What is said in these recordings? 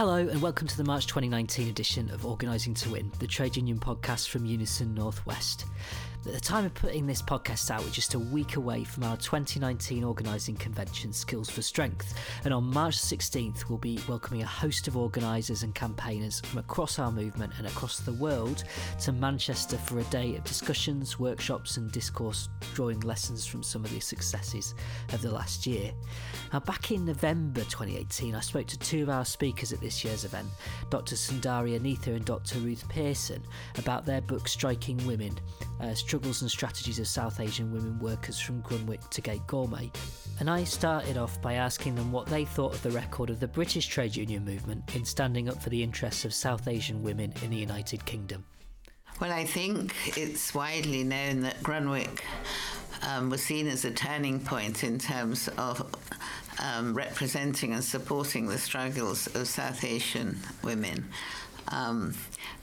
Hello, and welcome to the March 2019 edition of Organising to Win, the trade union podcast from Unison Northwest. At the time of putting this podcast out, we're just a week away from our 2019 organising convention, Skills for Strength. And on March 16th, we'll be welcoming a host of organisers and campaigners from across our movement and across the world to Manchester for a day of discussions, workshops, and discourse, drawing lessons from some of the successes of the last year. Now, back in November 2018, I spoke to two of our speakers at this year's event, Dr. Sundari Anitha and Dr. Ruth Pearson, about their book Striking Women. Uh, struggles and strategies of South Asian women workers from Grunwick to Gate Gourmet. And I started off by asking them what they thought of the record of the British trade union movement in standing up for the interests of South Asian women in the United Kingdom. Well, I think it's widely known that Grunwick um, was seen as a turning point in terms of um, representing and supporting the struggles of South Asian women. Um,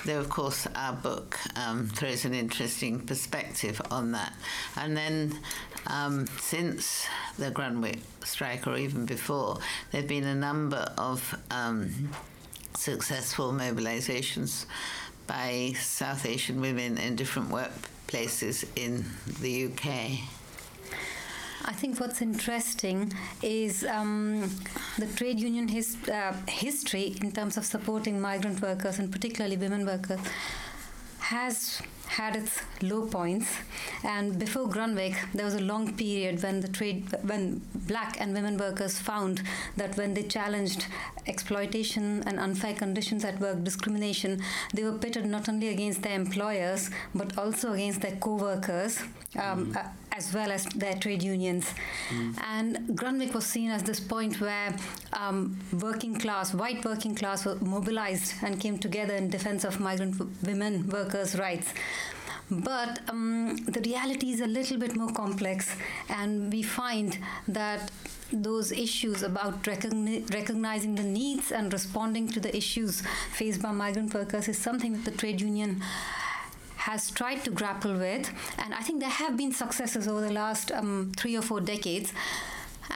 though, of course, our book um, throws an interesting perspective on that. And then, um, since the Grunwick strike, or even before, there have been a number of um, successful mobilizations by South Asian women in different workplaces in the UK. I think what's interesting is um, the trade union his, uh, history in terms of supporting migrant workers and particularly women workers has had its low points and before Grunwick there was a long period when the trade when black and women workers found that when they challenged exploitation and unfair conditions at work discrimination they were pitted not only against their employers but also against their co-workers um, mm. uh, as well as their trade unions. Mm. And Grunwick was seen as this point where um, working class, white working class, were mobilized and came together in defense of migrant women workers' rights. But um, the reality is a little bit more complex, and we find that those issues about recogni- recognizing the needs and responding to the issues faced by migrant workers is something that the trade union has tried to grapple with. And I think there have been successes over the last um, three or four decades.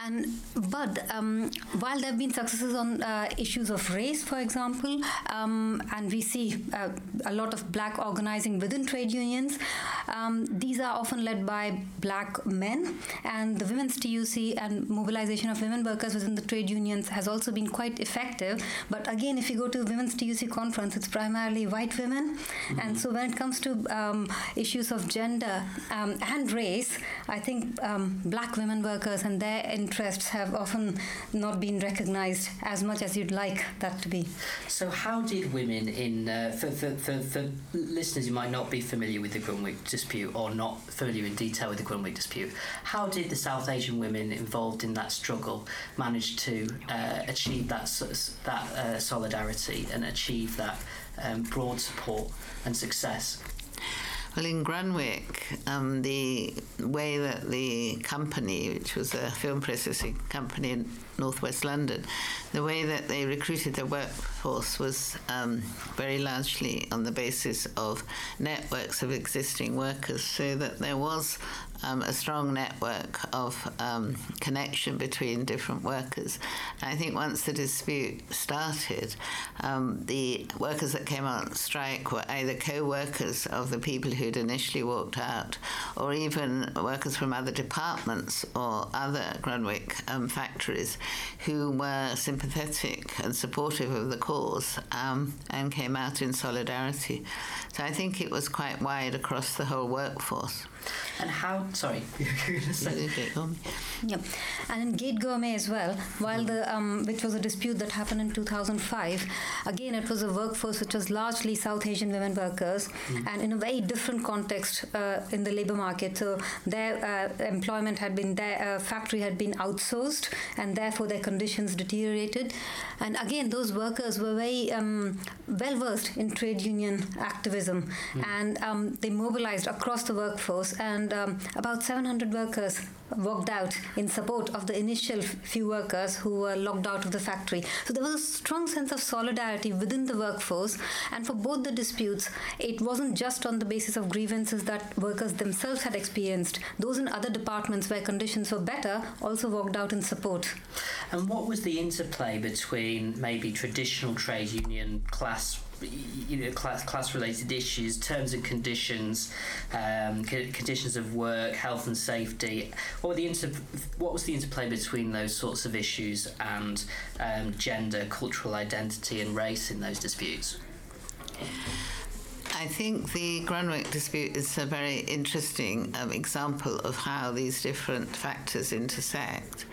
And but um, while there have been successes on uh, issues of race, for example, um, and we see uh, a lot of black organizing within trade unions, um, these are often led by black men. And the women's TUC and mobilization of women workers within the trade unions has also been quite effective. But again, if you go to women's TUC conference, it's primarily white women. Mm-hmm. And so when it comes to um, issues of gender um, and race, I think um, black women workers and their interests have often not been recognized as much as you'd like that to be. So, how did women in, uh, for, for, for, for listeners who might not be familiar with the Grunwick dispute or not familiar in detail with the Grunwick dispute, how did the South Asian women involved in that struggle manage to uh, achieve that, that uh, solidarity and achieve that um, broad support and success? Well, in Grunwick, um, the way that the company, which was a film processing company in northwest London, the way that they recruited their workforce was um, very largely on the basis of networks of existing workers, so that there was um, a strong network of um, connection between different workers. And I think once the dispute started, um, the workers that came on strike were either co workers of the people who'd initially walked out, or even workers from other departments or other Grunwick um, factories who were sympathetic and supportive of the cause um, and came out in solidarity. So I think it was quite wide across the whole workforce. And how? Sorry, yeah, and in Gate Gourmet as well. While the um, which was a dispute that happened in 2005, again it was a workforce which was largely South Asian women workers, mm. and in a very different context uh, in the labor market. So their uh, employment had been their uh, factory had been outsourced, and therefore their conditions deteriorated. And again, those workers were very um, well versed in trade union activism, mm. and um, they mobilized across the workforce and um, about 700 workers walked out in support of the initial few workers who were locked out of the factory. So there was a strong sense of solidarity within the workforce, and for both the disputes, it wasn't just on the basis of grievances that workers themselves had experienced. Those in other departments where conditions were better also walked out in support. And what was the interplay between maybe traditional trade union class you know, class class related issues, terms and conditions, um, conditions of work, health and safety. What were the inter- what was the interplay between those sorts of issues and um, gender, cultural identity, and race in those disputes? I think the Grunwick dispute is a very interesting um, example of how these different factors intersect.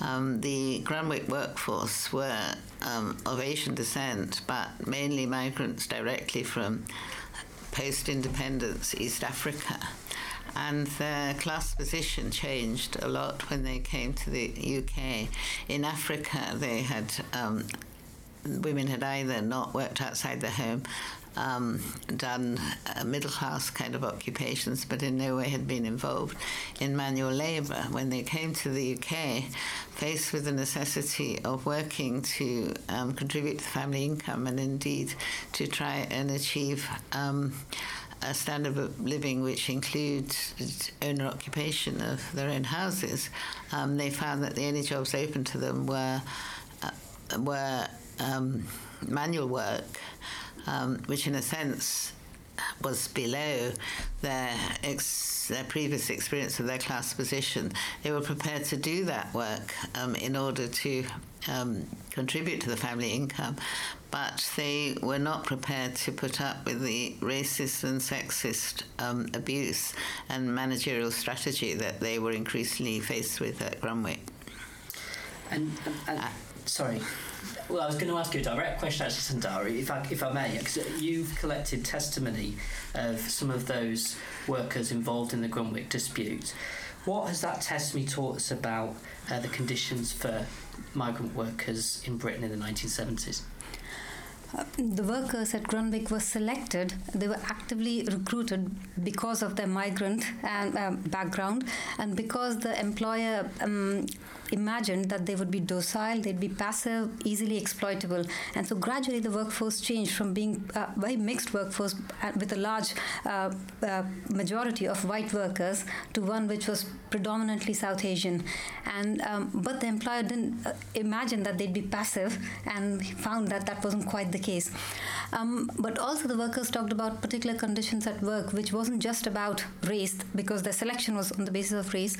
Um, the Grunwick workforce were um, of Asian descent, but mainly migrants directly from post independence East Africa. And their class position changed a lot when they came to the UK. In Africa, they had um, women had either not worked outside the home um, done uh, middle class kind of occupations, but in no way had been involved in manual labour. When they came to the UK, faced with the necessity of working to um, contribute to family income and indeed to try and achieve. Um, a standard of living which includes owner occupation of their own houses, um, they found that the only jobs open to them were uh, were um, manual work um, which in a sense was below their, ex- their previous experience of their class position. They were prepared to do that work um, in order to um, contribute to the family income, but they were not prepared to put up with the racist and sexist um, abuse and managerial strategy that they were increasingly faced with at Grunwick. And, and, and uh, sorry. Well, I was going to ask you a direct question, actually, Sundari, if I, if I may, because you've collected testimony of some of those workers involved in the Grunwick dispute. What has that testimony taught us about uh, the conditions for migrant workers in Britain in the 1970s? Uh, the workers at Grunwick were selected. They were actively recruited because of their migrant and uh, background, and because the employer um, imagined that they would be docile, they'd be passive, easily exploitable. And so gradually the workforce changed from being a very mixed workforce with a large uh, uh, majority of white workers to one which was predominantly South Asian. And um, but the employer didn't uh, imagine that they'd be passive and found that that wasn't quite the case. Um, but also the workers talked about particular conditions at work, which wasn't just about race because the selection was on the basis of race.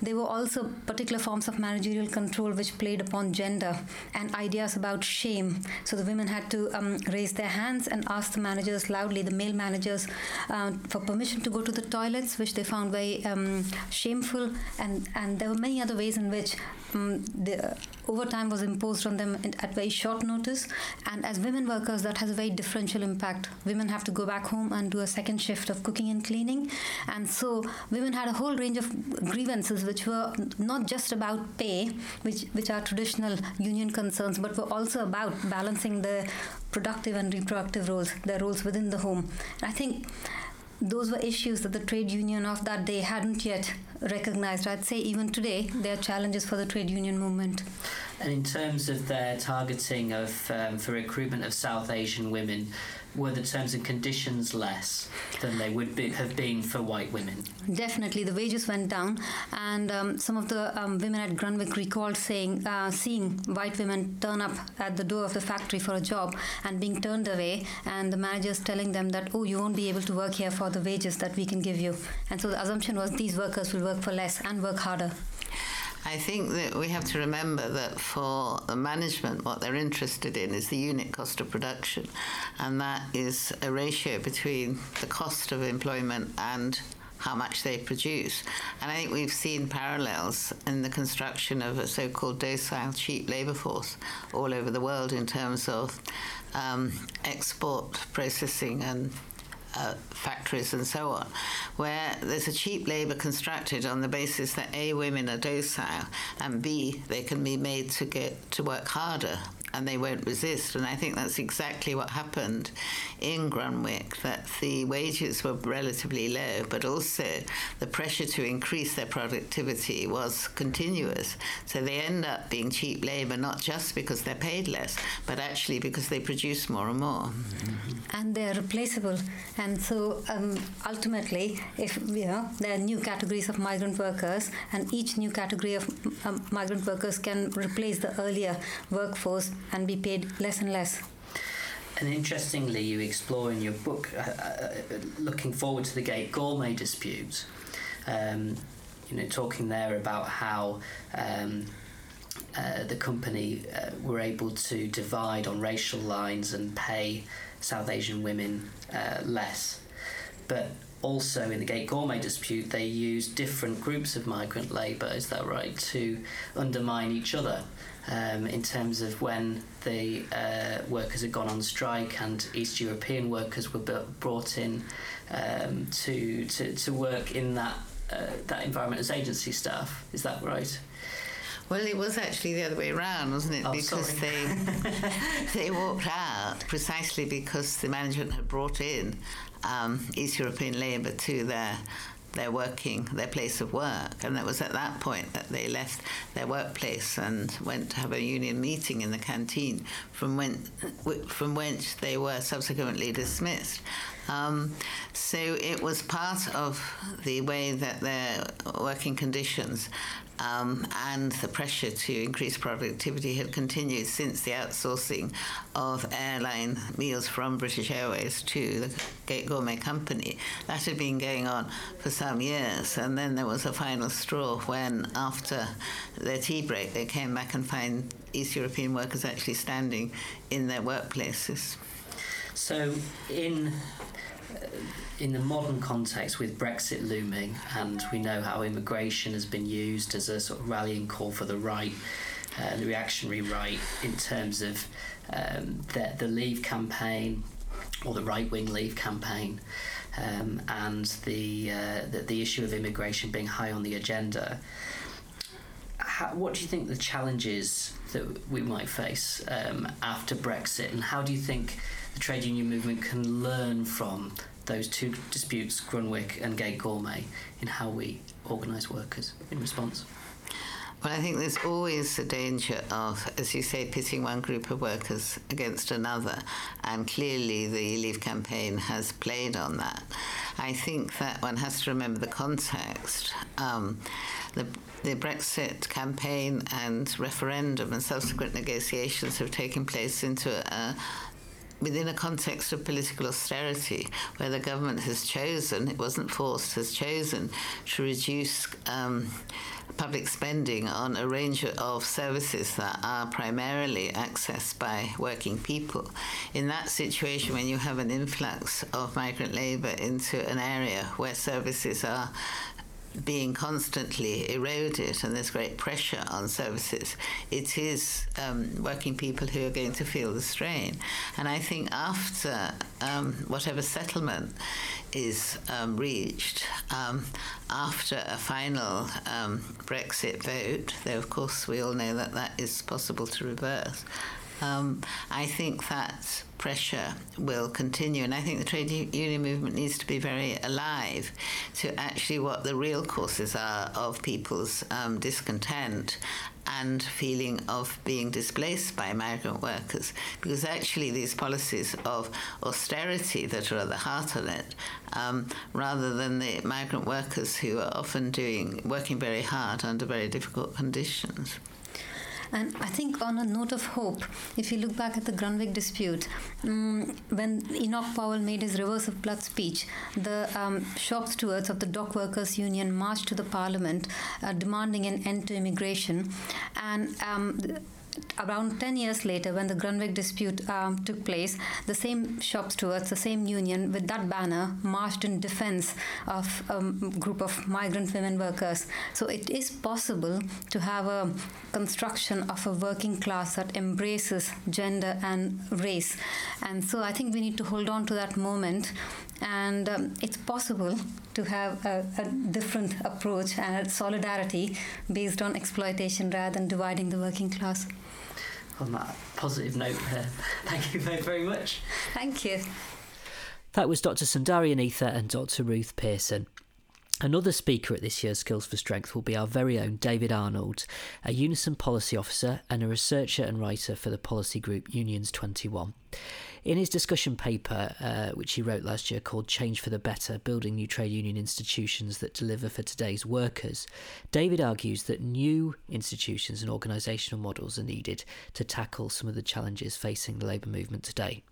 They were also particular forms of managerial control which played upon gender and ideas about shame. So the women had to um, raise their hands and ask the managers loudly, the male managers, uh, for permission to go to the toilets, which they found very um, shameful. And, and there were many other ways in which um, the overtime was imposed on them at very short notice. And as women workers, that has a very differential impact. Women have to go back home and do a second shift of cooking and cleaning. And so women had a whole range of grievances which were not just about pay, which, which are traditional union concerns, but were also about balancing the productive and reproductive roles, their roles within the home. And I think those were issues that the trade union of that day hadn't yet recognized. I'd say even today, there are challenges for the trade union movement. And in terms of their targeting of um, for recruitment of South Asian women, were the terms and conditions less than they would be, have been for white women? Definitely, the wages went down, and um, some of the um, women at Grunwick recalled saying, uh, seeing white women turn up at the door of the factory for a job and being turned away, and the managers telling them that, oh, you won't be able to work here for the wages that we can give you. And so the assumption was these workers will work for less and work harder. I think that we have to remember that for the management, what they're interested in is the unit cost of production, and that is a ratio between the cost of employment and how much they produce. And I think we've seen parallels in the construction of a so called docile, cheap labour force all over the world in terms of um, export processing and uh, factories and so on, where there's a cheap labour constructed on the basis that A, women are docile, and B, they can be made to get to work harder and they won't resist. And I think that's exactly what happened in Grunwick, that the wages were relatively low, but also the pressure to increase their productivity was continuous. So they end up being cheap labour, not just because they're paid less, but actually because they produce more and more. And they're replaceable. And so um, ultimately, if you know, there are new categories of migrant workers, and each new category of um, migrant workers can replace the earlier workforce and be paid less and less. And interestingly, you explore in your book, uh, uh, looking forward to the Gate Gourmet dispute, um, you know, talking there about how um, uh, the company uh, were able to divide on racial lines and pay South Asian women uh, less. But also in the Gate Gourmet dispute, they used different groups of migrant labour, is that right, to undermine each other um, in terms of when the uh, workers had gone on strike and East European workers were brought in um, to, to, to work in that, uh, that environment as agency staff. Is that right? Well, it was actually the other way around, wasn't it? Oh, because sorry. they they walked out precisely because the management had brought in um, East European labour to their their working their place of work. And it was at that point that they left their workplace and went to have a union meeting in the canteen from when from whence they were subsequently dismissed. Um, so it was part of the way that their working conditions um, and the pressure to increase productivity had continued since the outsourcing of airline meals from British Airways to the Gate Gourmet Company. That had been going on for some years, and then there was a final straw when, after their tea break, they came back and found East European workers actually standing in their workplaces. So, in in the modern context with Brexit looming, and we know how immigration has been used as a sort of rallying call for the right, uh, the reactionary right, in terms of um, the, the Leave campaign or the right wing Leave campaign, um, and the, uh, the, the issue of immigration being high on the agenda. How, what do you think the challenges that we might face um, after Brexit, and how do you think the trade union movement can learn from those two disputes, Grunwick and Gate Gourmet, in how we organise workers in response? Well, I think there's always the danger of, as you say, pitting one group of workers against another, and clearly the Leave campaign has played on that. I think that one has to remember the context. Um, the, the Brexit campaign and referendum and subsequent negotiations have taken place into a, within a context of political austerity, where the government has chosen, it wasn't forced, has chosen to reduce um, public spending on a range of services that are primarily accessed by working people. In that situation, when you have an influx of migrant labour into an area where services are being constantly eroded and there's great pressure on services, it is um, working people who are going to feel the strain. And I think after um, whatever settlement is um, reached, um, after a final um, Brexit vote, though of course we all know that that is possible to reverse, um, I think that pressure will continue. And I think the trade union movement needs to be very alive to actually what the real causes are of people's um, discontent and feeling of being displaced by migrant workers because actually these policies of austerity that are at the heart of it um, rather than the migrant workers who are often doing working very hard under very difficult conditions. And I think, on a note of hope, if you look back at the Grunwick dispute, um, when Enoch Powell made his Rivers of Blood speech, the um, shop stewards of the Dock Workers Union marched to the parliament uh, demanding an end to immigration. And um, around 10 years later, when the Grunwick dispute um, took place, the same shop stewards, the same union, with that banner, marched in defense of a group of migrant women workers. So it is possible to have a construction of a working class that embraces gender and race. And so I think we need to hold on to that moment. And um, it's possible to have a, a different approach and solidarity based on exploitation rather than dividing the working class. On that positive note, uh, thank you very, very much. Thank you. That was Dr. Sundari Anitha and Dr. Ruth Pearson. Another speaker at this year's Skills for Strength will be our very own David Arnold, a Unison policy officer and a researcher and writer for the policy group Unions 21. In his discussion paper, uh, which he wrote last year called Change for the Better Building New Trade Union Institutions That Deliver for Today's Workers, David argues that new institutions and organisational models are needed to tackle some of the challenges facing the labour movement today.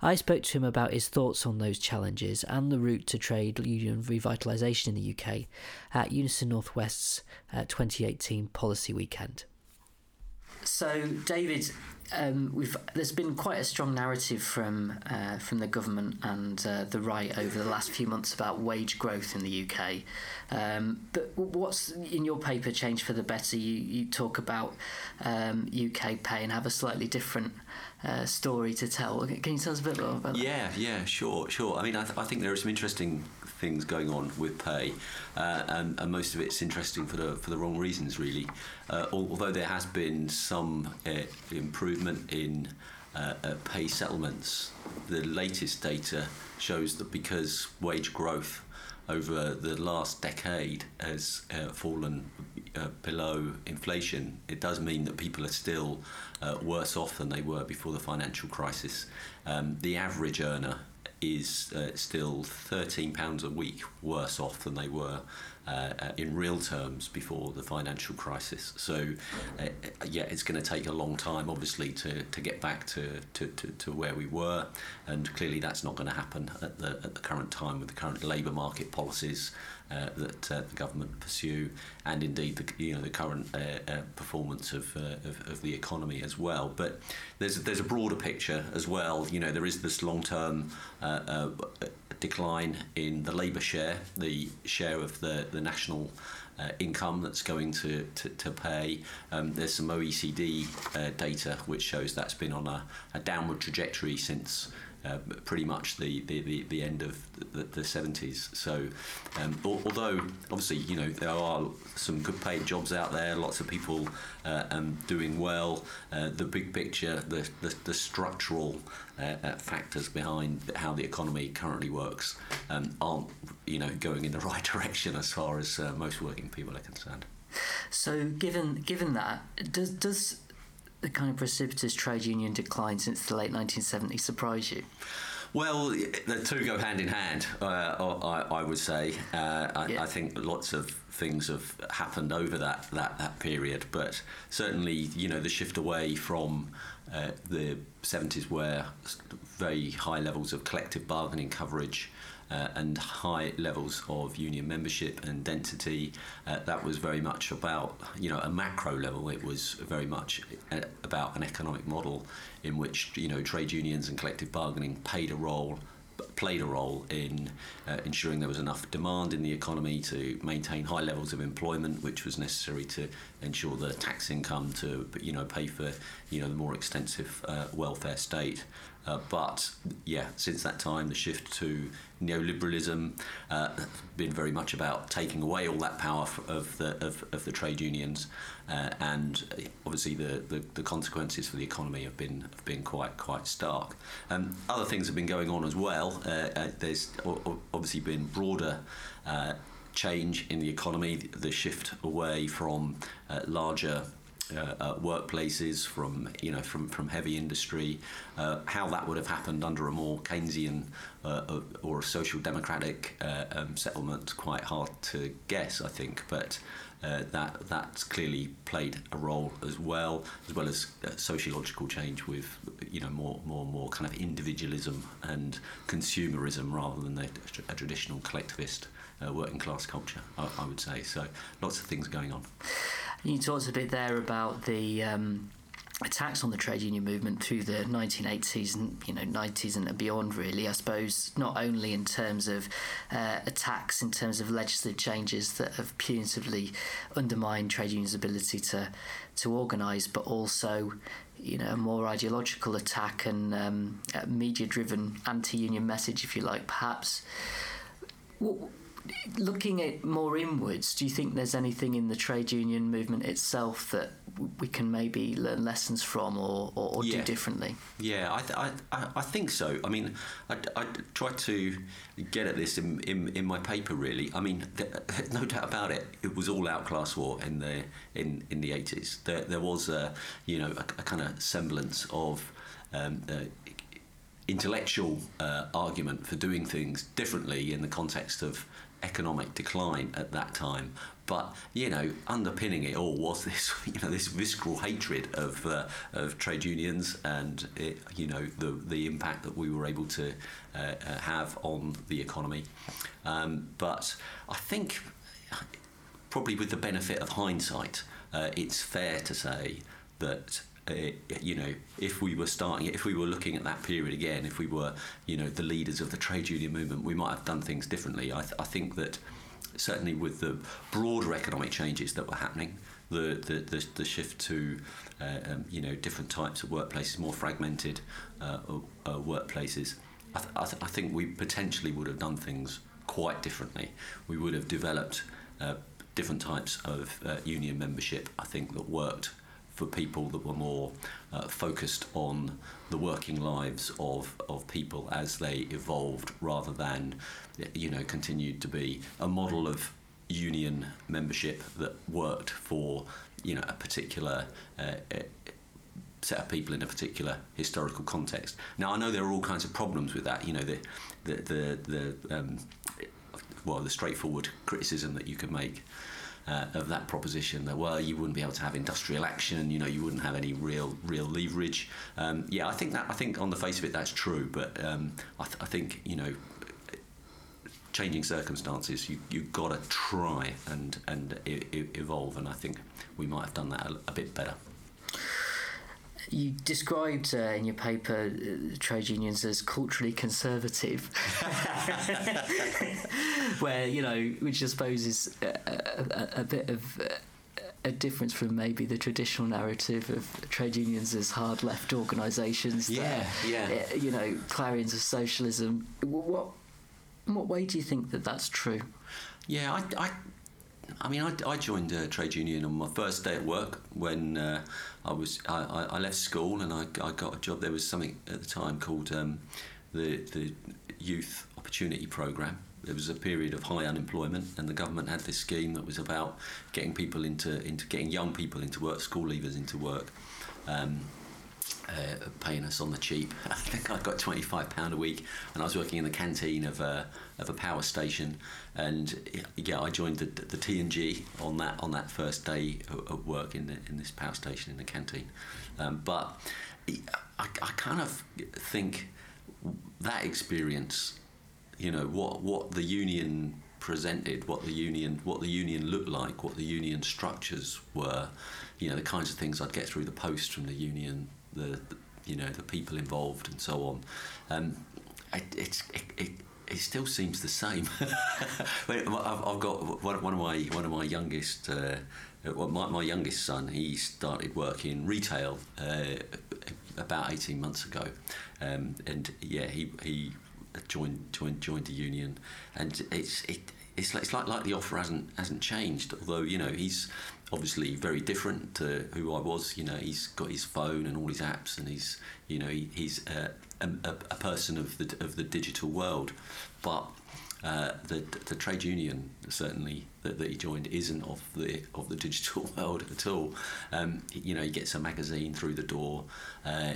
I spoke to him about his thoughts on those challenges and the route to trade union revitalisation in the UK at Unison Northwest's uh, 2018 Policy Weekend. So, David, um, we've there's been quite a strong narrative from uh, from the government and uh, the right over the last few months about wage growth in the UK. Um, but what's in your paper, Change for the Better? You you talk about um, UK pay and have a slightly different uh, story to tell. Can you tell us a bit more about that? Yeah, yeah, sure, sure. I mean, I, th- I think there are some interesting things going on with pay, uh, and, and, most of it's interesting for the for the wrong reasons, really. Uh, although there has been some uh, improvement in uh, uh, pay settlements, the latest data shows that because wage growth over the last decade has uh, fallen uh, below inflation, it does mean that people are still uh, worse off than they were before the financial crisis. Um, the average earner is uh, still £13 a week worse off than they were uh, uh, in real terms before the financial crisis. So, uh, yeah, it's going to take a long time, obviously, to, to get back to, to, to, to where we were, and clearly that's not going to happen at the, at the current time with the current labour market policies uh, that uh, the government pursue, and indeed the you know the current uh, uh, performance of, uh, of, of the economy as well. But there's there's a broader picture as well. You know there is this long term uh, decline in the labour share, the share of the the national. Uh, income that's going to, to, to pay. Um, there's some OECD uh, data which shows that's been on a, a downward trajectory since uh, pretty much the, the, the, the, end of the, the 70s. So, um, although obviously, you know, there are some good paid jobs out there, lots of people uh, um, doing well, uh, the big picture, the, the, the structural uh, uh, factors behind how the economy currently works um, aren't, you know, going in the right direction as far as uh, most working people are concerned. So, given given that, does does the kind of precipitous trade union decline since the late 1970s surprise you? Well, the two go hand in hand, uh, I, I, would say. Uh, I, yeah. I, think lots of things have happened over that, that, that period, but certainly, you know, the shift away from uh, the 70s where very high levels of collective bargaining coverage uh, and high levels of union membership and density. Uh, that was very much about, you know, a macro level. It was very much uh, about an economic model in which, you know, trade unions and collective bargaining played a role played a role in uh, ensuring there was enough demand in the economy to maintain high levels of employment, which was necessary to ensure the tax income to you know pay for you know the more extensive uh, welfare state. Uh, but yeah, since that time, the shift to neoliberalism uh, been very much about taking away all that power of the of, of the trade unions, uh, and obviously the, the, the, consequences for the economy have been have been quite quite stark. Um, other things have been going on as well. Uh, uh, there's obviously been broader change in the economy, the shift away from larger uh, uh, workplaces, from you know from from heavy industry, uh, how that would have happened under a more Keynesian uh, or a social democratic uh, um, settlement, quite hard to guess, I think, but. Uh, that that's clearly played a role as well, as well as sociological change with you know more more and more kind of individualism and consumerism rather than a, a traditional collectivist working class culture. I, I would say so. Lots of things going on. You talked a bit there about the um, attacks on the trade union movement through the 1980s and you know 90s and beyond. Really, I suppose not only in terms of uh, attacks, in terms of legislative changes that have punitively undermined trade unions' ability to to organise, but also you know, a more ideological attack and um, media-driven anti-union message, if you like, perhaps. What, looking at more inwards, do you think there's anything in the trade union movement itself that we can maybe learn lessons from or, or, or yeah. do differently? Yeah, I, th- I, I think so. I mean, I, I try to get at this in, in, in my paper. Really, I mean, th- no doubt about it. It was all out class war in the in, in the eighties. There, there was a you know a, a kind of semblance of um, uh, intellectual uh, argument for doing things differently in the context of economic decline at that time. But you know, underpinning it all was this you know this visceral hatred of uh, of trade unions and it, you know the the impact that we were able to uh, uh have on the economy. Um, but I think probably with the benefit of hindsight, uh, it's fair to say that uh, you know, if we were starting, if we were looking at that period again, if we were, you know, the leaders of the trade union movement, we might have done things differently. I, th- I think that certainly with the broader economic changes that were happening, the the, the, the shift to, uh, um, you know, different types of workplaces, more fragmented uh, uh, workplaces, I, th- I, th- I, think we potentially would have done things quite differently. We would have developed uh, different types of uh, union membership. I think that worked for people that were more uh, focused on the working lives of, of people as they evolved rather than, you know, continued to be a model of union membership that worked for, you know, a particular uh, uh set of people in a particular historical context. Now, I know there are all kinds of problems with that. You know, the the the, the um, well, the straightforward criticism that you can make uh, of that proposition that well you wouldn't be able to have industrial action you know you wouldn't have any real real leverage. Um, yeah I think that I think on the face of it that's true but um, I, th- I think you know changing circumstances you you've got to try and and I evolve and I think we might have done that a, a bit better you described uh, in your paper uh, trade unions as culturally conservative, where you know, which I suppose is a, a, a bit of a difference from maybe the traditional narrative of trade unions as hard left organisations. Yeah, that, yeah. Uh, you know, clarions of socialism. What, what way do you think that that's true? Yeah, I, I I mean, I, I joined a trade union on my first day at work when uh, I was I, I left school and I, I got a job. There was something at the time called um, the the Youth Opportunity Programme. There was a period of high unemployment, and the government had this scheme that was about getting people into into getting young people into work, school leavers into work. Um, uh, paying us on the cheap. I think I got twenty five pound a week, and I was working in the canteen of a of a power station. And yeah, I joined the the T and G on that on that first day of work in the, in this power station in the canteen. Um, but I, I kind of think that experience, you know, what what the union presented, what the union what the union looked like, what the union structures were, you know, the kinds of things I'd get through the post from the union the, the you know the people involved and so on. Um, it, it's it, it, it still seems the same. I've, got one, of my one of my youngest. Uh, my, my youngest son, he started working retail uh, about eighteen months ago, um, and yeah, he he joined joined joined the union, and it's it it's like, it's like like the offer hasn't hasn't changed. Although you know he's obviously very different to who I was. You know, he's got his phone and all his apps, and he's you know he, he's a, a, a, person of the of the digital world. But uh, the the trade union certainly that, that he joined isn't of the of the digital world at all. Um, you know, he gets a magazine through the door uh,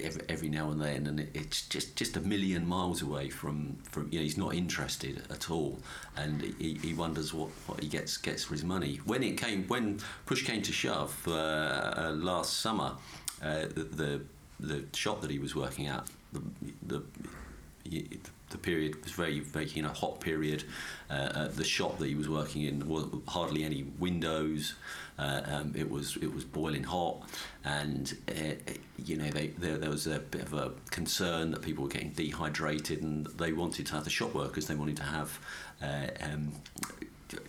every, every now and then, and it, it's just, just a million miles away from, from you know he's not interested at all, and he, he wonders what, what he gets gets for his money. When it came when push came to shove uh, uh last summer, uh, the, the the shop that he was working at the, the the period was very, you know hot period. Uh, uh, the shop that he was working in was hardly any windows. Uh, um, it was it was boiling hot, and uh, you know they, there, there was a bit of a concern that people were getting dehydrated, and they wanted to have the shop workers. They wanted to have uh, um,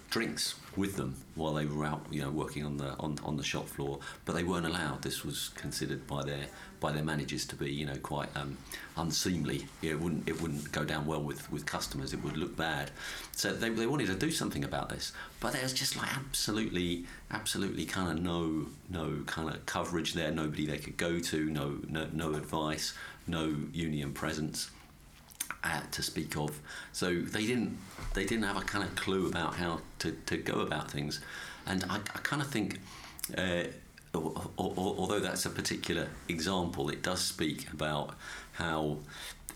drinks with them while they were out, you know, working on the on, on the shop floor. But they weren't allowed. This was considered by their by their managers to be, you know, quite um, unseemly. It wouldn't it wouldn't go down well with, with customers. It would look bad. So they, they wanted to do something about this, but there was just like absolutely absolutely kind of no no kind of coverage there. Nobody they could go to. No no no advice. No union presence. Uh, to speak of. So they didn't they didn't have a kind of clue about how to, to go about things, and I, I kind of think. Uh, although that's a particular example, it does speak about how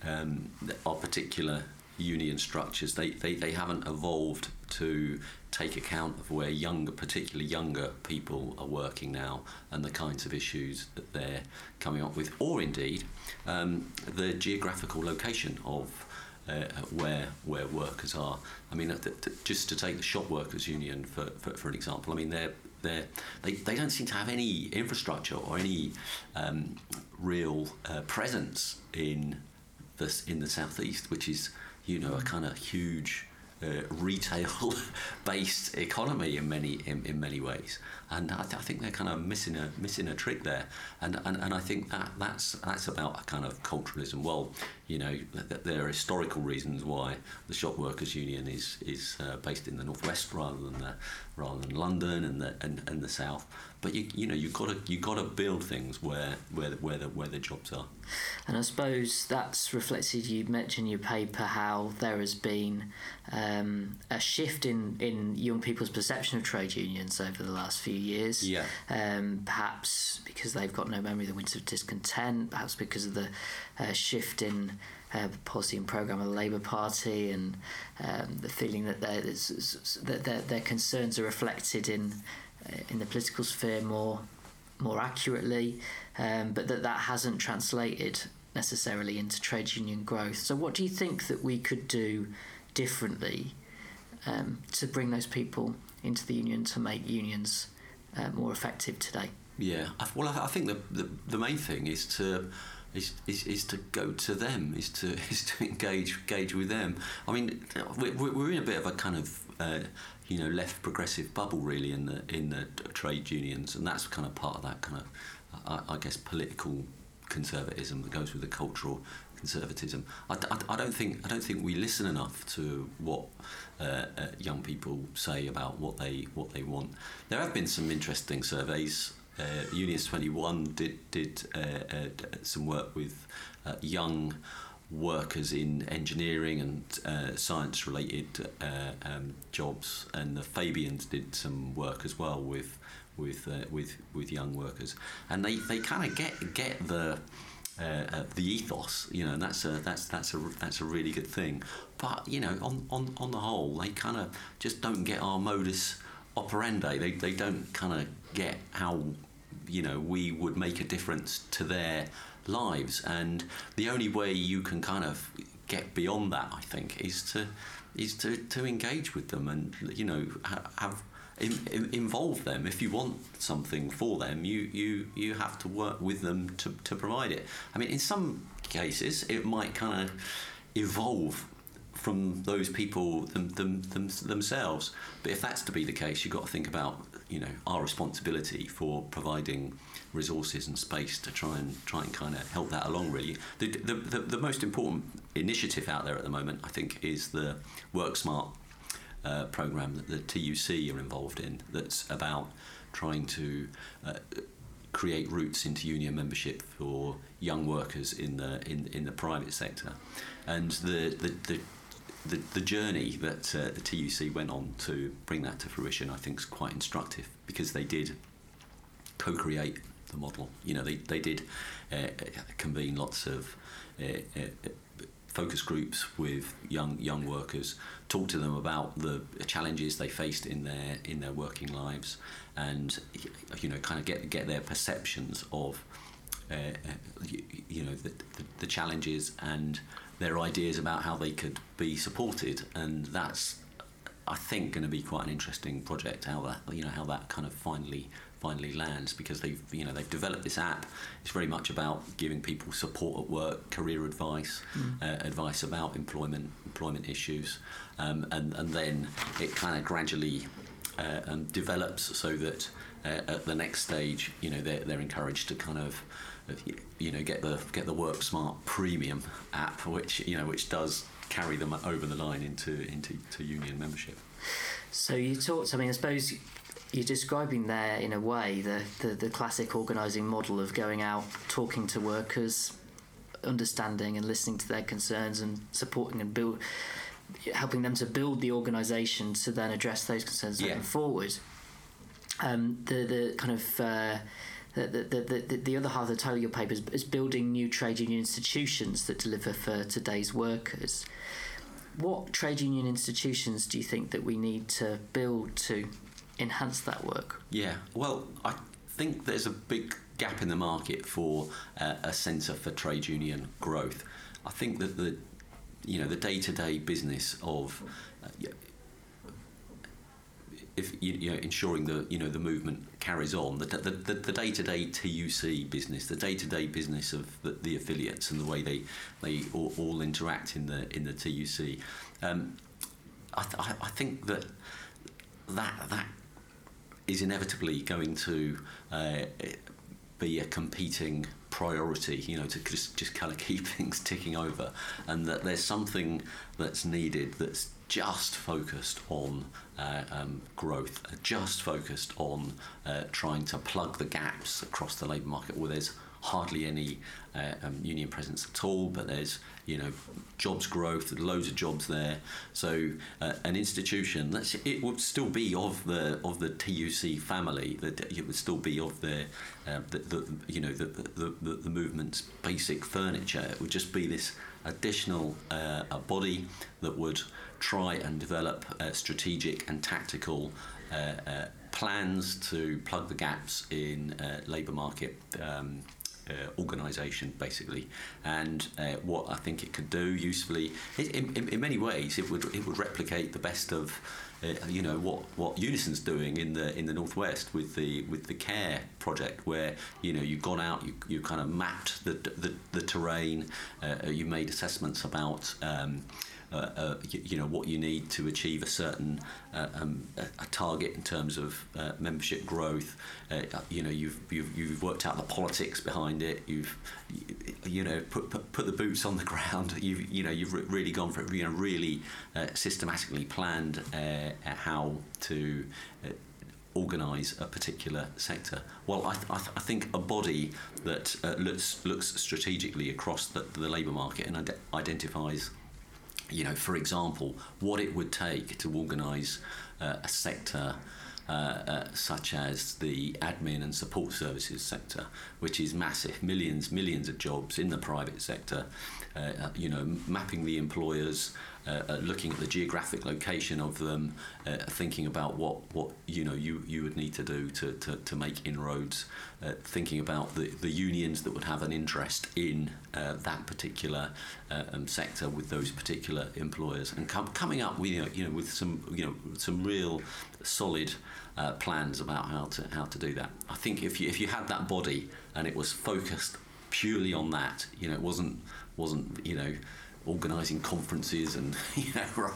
um, our particular union structures they, they, they haven't evolved to take account of where younger, particularly younger people are working now and the kinds of issues that they're coming up with, or indeed um, the geographical location of uh, where where workers are. I mean, th- th- just to take the shop workers union for, for, for an example. I mean, they're they they don't seem to have any infrastructure or any um, real uh, presence in this in the southeast, which is you know a kind of huge uh, retail based economy in many in, in many ways and I, th- I, think they're kind of missing a missing a trick there. And, and and I think that that's that's about a kind of culturalism. Well you know th- there are historical reasons why the shop workers union is is uh, based in the northwest rather than the, rather than London and the and, and the south. But you you know you've got to you got to build things where where the, where the where the jobs are. And I suppose that's reflected you mentioned in your paper how there has been um, a shift in in young people's perception of trade unions over the last few years yeah um, perhaps because they've got no memory of the winter of discontent perhaps because of the uh, shift in uh, policy and program of the Labour Party, and um, the feeling that, that their, their concerns are reflected in uh, in the political sphere more more accurately, um, but that that hasn't translated necessarily into trade union growth. So, what do you think that we could do differently um, to bring those people into the union to make unions uh, more effective today? Yeah, well, I, think the, the the main thing is to is, is, is to go to them, is to is to engage engage with them. I mean, we're, in a bit of a kind of uh, you know left progressive bubble really in the in the trade unions, and that's kind of part of that kind of I, I guess political conservatism that goes with the cultural conservatism. I, I, I, don't think I don't think we listen enough to what uh, uh, young people say about what they what they want. There have been some interesting surveys. Uh, Unions 21 did did uh, uh, some work with uh, young workers in engineering and uh, science related uh, um, jobs. And the Fabians did some work as well with with with with young workers. And they, they kind of get get the Uh, uh, the ethos, you know, and that's a that's that's a that's a really good thing. But you know, on on, on the whole, they kind of just don't get our modus operandi. They, they don't kind of get how you know we would make a difference to their lives, and the only way you can kind of get beyond that, I think, is to is to, to engage with them and you know have in, in, involve them if you want something for them you you you have to work with them to, to provide it i mean in some cases it might kind of evolve from those people them, them, them, themselves. But if that's to be the case, you've got to think about you know our responsibility for providing resources and space to try and try and kind of help that along. Really, the, the, the, the most important initiative out there at the moment, I think, is the Work Smart uh, program that the TUC are involved in. That's about trying to uh, create routes into union membership for young workers in the in, in the private sector, and the the, the the, the journey that uh, the TUC went on to bring that to fruition, I think, is quite instructive because they did co-create the model. You know, they they did uh, convene lots of uh, uh, focus groups with young young workers, talk to them about the challenges they faced in their in their working lives, and you know, kind of get get their perceptions of. Uh, you, you, know the, the, the challenges and their ideas about how they could be supported, and that's I think going to be quite an interesting project. How that you know how that kind of finally finally lands because they've you know they've developed this app. It's very much about giving people support at work, career advice, mm. uh, advice about employment employment issues, um, and and then it kind of gradually uh, um, develops so that uh, at the next stage, you know, they're, they're encouraged to kind of, you know, get the get the Work Smart Premium app, which you know, which does carry them over the line into into to union membership. So you talked. I mean, I suppose you're describing there in a way the the, the classic organising model of going out, talking to workers, understanding and listening to their concerns, and supporting and build, helping them to build the organisation to then address those concerns Yeah. going forward. Um, the the kind of uh, the, the, the, the, the other half of the title of your paper is, is building new trade union institutions that deliver for today's workers. What trade union institutions do you think that we need to build to enhance that work? Yeah, well, I think there's a big gap in the market for uh, a centre for trade union growth. I think that the you know the day-to-day business of uh, if you, know ensuring the you know the movement carries on the the, the, the day-to-day TUC business the day-to-day business of the, the affiliates and the way they they all, all interact in the in the TUC um, I, th- I think that that that is inevitably going to uh, be a competing priority, you know, to just, just kind of keep things ticking over, and that there's something that's needed that's just focused on uh, um, growth, just focused on uh, trying to plug the gaps across the labour market where there's hardly any uh, um, union presence at all, but there's you know jobs growth, loads of jobs there. So uh, an institution that's it would still be of the of the TUC family. That it would still be of the, uh, the, the you know the, the, the, the movement's basic furniture. It would just be this additional uh, a body that would try and develop uh, strategic and tactical. Uh, uh, plans to plug the gaps in labour market um, uh, organisation, basically. And uh, what I think it could do usefully, in, in, in many ways, it would it would replicate the best of. Uh, you know what what Unison's doing in the in the northwest with the with the care project where you know you've gone out you, you kind of mapped the the, the terrain uh, you made assessments about um, uh, uh, you, you know what you need to achieve a certain uh, um, a, target in terms of uh, membership growth. You know you've, you've you've worked out the politics behind it. You've you, you know put, put put the boots on the ground. You've you know you've re- really gone for it. You know really systematically planned how to. Organise a particular sector. Well, I, th- I, th- I think a body that uh, looks looks strategically across the, the labour market and ide- identifies you know, for example, what it would take to organise uh, a sector uh, uh, such as the admin and support services sector, which is massive, millions, millions of jobs in the private sector. Uh, you know, mapping the employers, uh, uh, looking at the geographic location of them, uh, thinking about what, what you know you, you would need to do to, to, to make inroads, thinking about the, the unions that would have an interest in that particular um, sector with those particular employers, and com- coming up with you know, you know with some you know some real solid plans about how to how to do that. I think if you if you had that body and it was focused purely on that, you know, it wasn't wasn't you know organising conferences and you know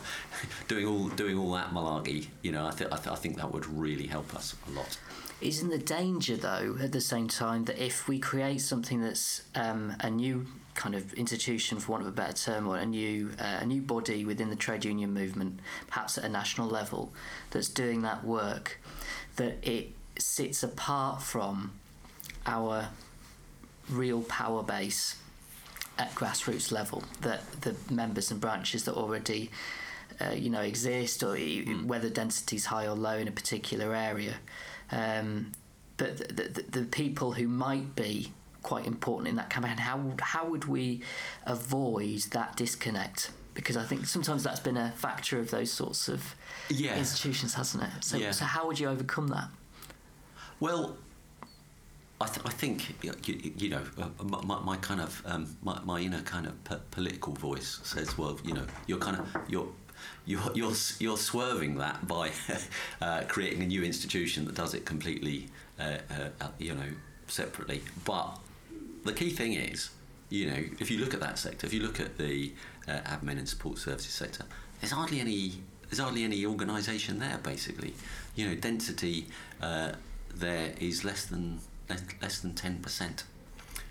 doing all doing all that malarkey. You know, I, th- I, th- I think that would really help us a lot. Isn't the danger, though, at the same time, that if we create something that's um, a new kind of institution, for want of a better term, or a new uh, a new body within the trade union movement, perhaps at a national level, that's doing that work, that it sits apart from our real power base at grassroots level, that the members and branches that already uh, you know exist, or e- whether density is high or low in a particular area. Um, but the, the, the people who might be quite important in that campaign, how how would we avoid that disconnect? Because I think sometimes that's been a factor of those sorts of Yeah. institutions, hasn't it? So, Yeah. so how would you overcome that? Well, I, th- I think you, you, know uh, my, my, kind of um, my, my inner kind of po- political voice says, well, you know, you're kind of you're. You're, you're, you're swerving that by uh, creating a new institution that does it completely, uh, uh, uh, you know, separately. But the key thing is, you know, if you look at that sector, if you look at the uh, admin and support services sector, there's hardly any there's hardly any organisation there. Basically, you know, density there is less than less, less than ten percent.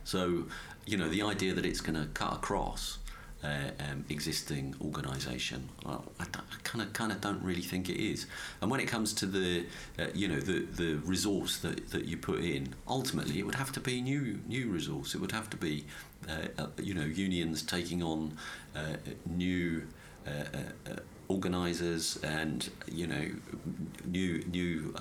So, you know, the idea that it's going to cut across uh, um, existing organisation. Well, I kind of kind of don't really think it is. And when it comes to the uh, you know the the resource that, that you put in, ultimately it would have to be new new resource. It would have to be uh, uh you know unions taking on uh, new. Uh, organisers and you know new new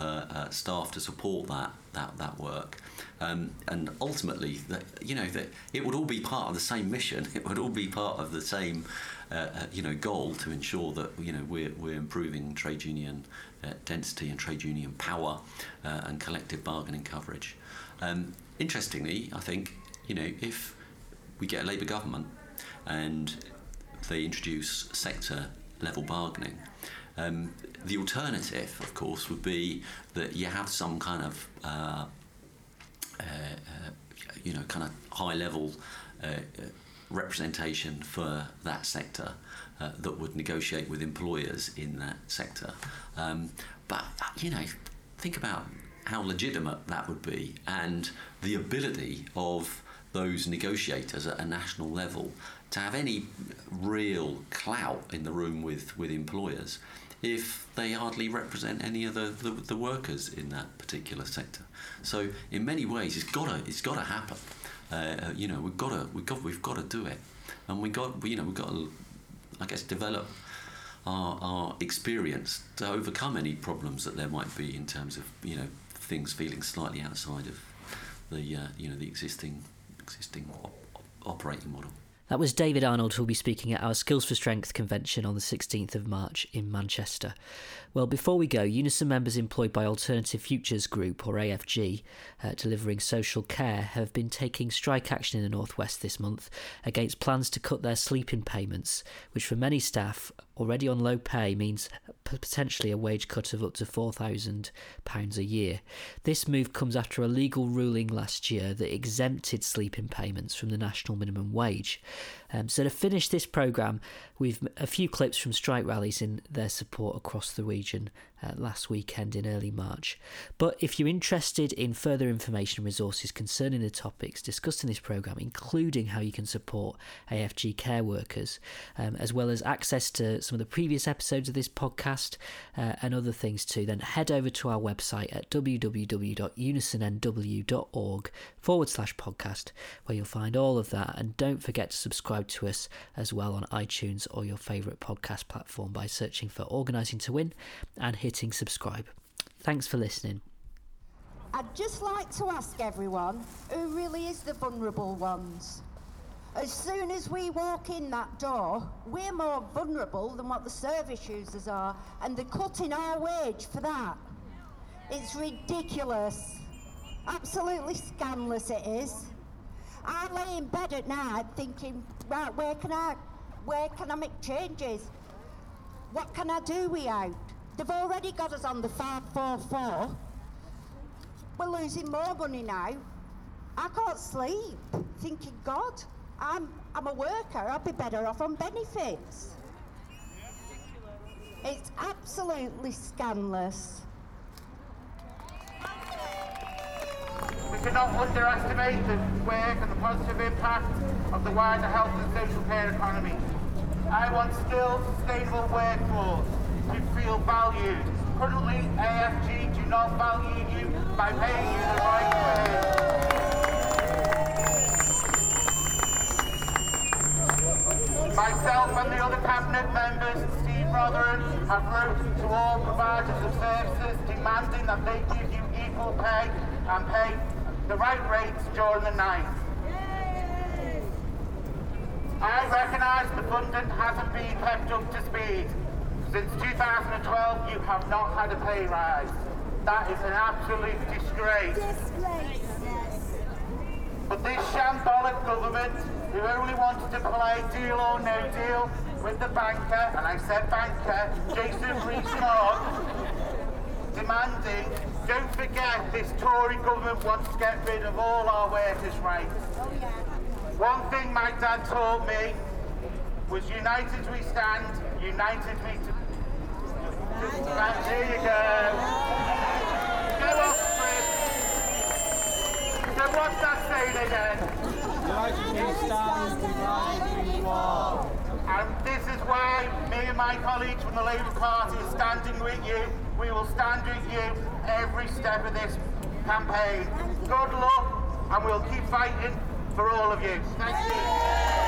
staff to support that that that work. Um, and ultimately, that you know that it would all be part of the same mission. It would all be part of the same, uh, uh, you know, goal to ensure that you know we're we're improving trade union uh, density and trade union power uh, and collective bargaining coverage. Um, interestingly, I think you know if we get a Labour government and they introduce sector level bargaining. Um, the alternative, of course, would be that you have some kind of uh, uh, uh, you know, kind of high level uh, representation for that sector that would negotiate with employers in that sector. Um, but, you know, think about how legitimate that would be and the ability of those negotiators at a national level to have any real clout in the room with, with employers if they hardly represent any of the, the, the, workers in that particular sector. So in many ways, it's got to it's got to happen. Uh, you know, we've got to we've got we've got to do it, and we got you know we've got to, I guess, develop our, our experience to overcome any problems that there might be in terms of you know things feeling slightly outside of the uh, you know the existing existing op- operating model. That was David Arnold, who will be speaking at our Skills for Strength convention on the 16th of March in Manchester. Well, before we go, Unison members employed by Alternative Futures Group, or AFG, uh, delivering social care, have been taking strike action in the Northwest this month against plans to cut their sleeping payments, which for many staff already on low pay means potentially a wage cut of up to £4,000 a year. This move comes after a legal ruling last year that exempted sleeping payments from the national minimum wage. Um, so, to finish this programme, we've a few clips from strike rallies in their support across the region uh, last weekend in early March. But if you're interested in further information and resources concerning the topics discussed in this programme, including how you can support AFG care workers, um, as well as access to some of the previous episodes of this podcast uh, and other things too, then head over to our website at www.unisonnw.org forward slash podcast, where you'll find all of that. And don't forget to subscribe to us as well on iTunes or your favourite podcast platform by searching for Organising to Win and hitting subscribe. Thanks for listening. I'd just like to ask everyone who really is the vulnerable ones? As soon as we walk in that door, we're more vulnerable than what the service users are, and they're cutting our wage for that. It's ridiculous. Absolutely scandalous it is. I lay in bed at night thinking, right, where can I, where can I make changes? What can I do without? They've already got us on the 544. We're losing more money now. I can't sleep, thinking, God, I'm, I'm a worker, I'll be better off on benefits. It's absolutely scandalous. We cannot underestimate the work and the positive impact of the wider health and social care economy. I want skilled, sustainable workforce to feel valued. Currently, AFG do not value you by paying you the right wage. Myself and the other cabinet members, Steve Rotheram, have wrote to all providers of services demanding that they give you equal pay and pay the right rates during the night. I recognise the funding hasn't been kept up to speed. Since 2012, you have not had a pay rise. That is an absolute disgrace. Disgrace. But this shambolic government, who only wanted to play deal or no deal with the banker, and I said banker, Jason Rees-Mogg, demanding, don't forget this Tory government wants to get rid of all our workers' rights. Oh, yeah. One thing my dad taught me was united we stand, united we There you go. Go that again? And this is why me and my colleagues from the Labour Party are standing with you. We will stand with you every step of this campaign. Good luck, and we'll keep fighting for all of you. Thank you.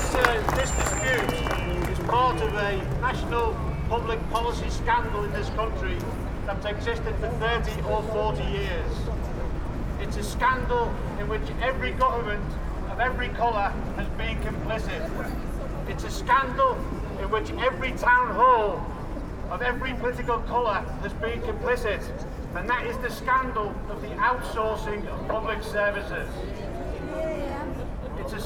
This, uh, this dispute is part of a national public policy scandal in this country that's existed for 30 or 40 years. It's a scandal in which every government of every colour has been complicit. It's a scandal in which every town hall of every political colour has been complicit. And that is the scandal of the outsourcing of public services.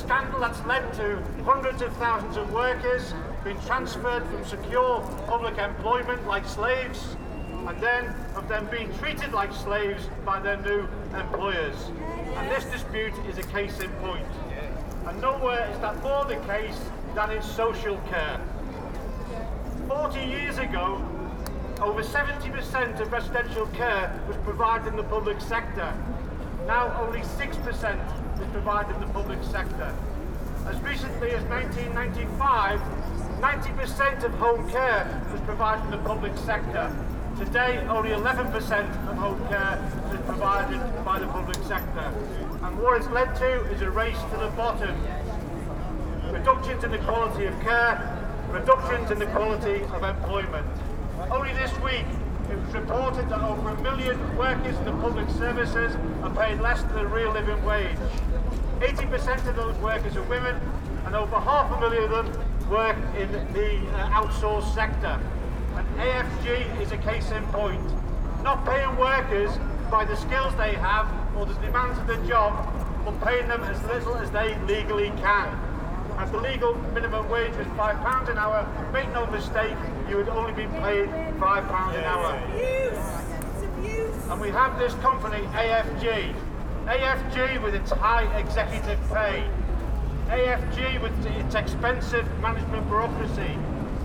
Scandal that's led to hundreds of thousands of workers being transferred from secure public employment like slaves and then of them being treated like slaves by their new employers. And this dispute is a case in point. And nowhere is that more the case than in social care. 40 years ago, over 70% of residential care was provided in the public sector. Now only 6% is provided in the public sector. As recently as 1995, 90% of home care was provided in the public sector. Today, only 11% of home care is provided by the public sector. And what it's led to is a race to the bottom. Reductions in the quality of care, reductions in the quality of employment. Only this week, it was reported that over a million workers in the public services are paid less than the real living wage. 80% of those workers are women, and over half a million of them work in the uh, outsourced sector. And AFG is a case in point. Not paying workers by the skills they have or the demands of the job, but paying them as little as they legally can. If the legal minimum wage was £5 an hour, make no mistake, you would only be paid £5 an hour. And we have this company, AFG. AFG with its high executive pay. AFG with its expensive management bureaucracy.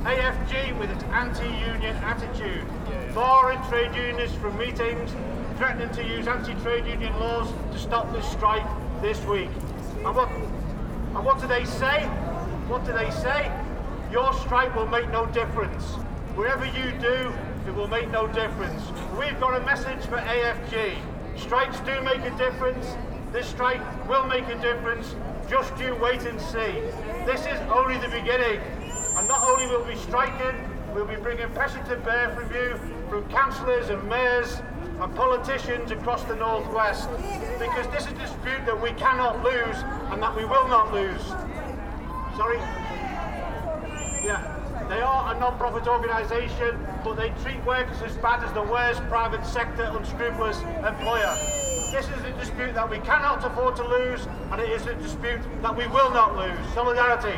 AFG with its anti-union attitude. Barring trade unions from meetings, threatening to use anti-trade union laws to stop this strike this week. And what, and what do they say? What do they say? Your strike will make no difference. Wherever you do, it will make no difference. We've got a message for AFG. Strikes do make a difference. This strike will make a difference. Just you wait and see. This is only the beginning. And not only will we be striking, we'll be bringing pressure to bear from you, from councillors and mayors and politicians across the Northwest. Because this is a dispute that we cannot lose and that we will not lose. Sorry? They are a non-profit organisation, but they treat workers as bad as the worst private sector unscrupulous employer. This is a dispute that we cannot afford to lose, and it is a dispute that we will not lose. Solidarity.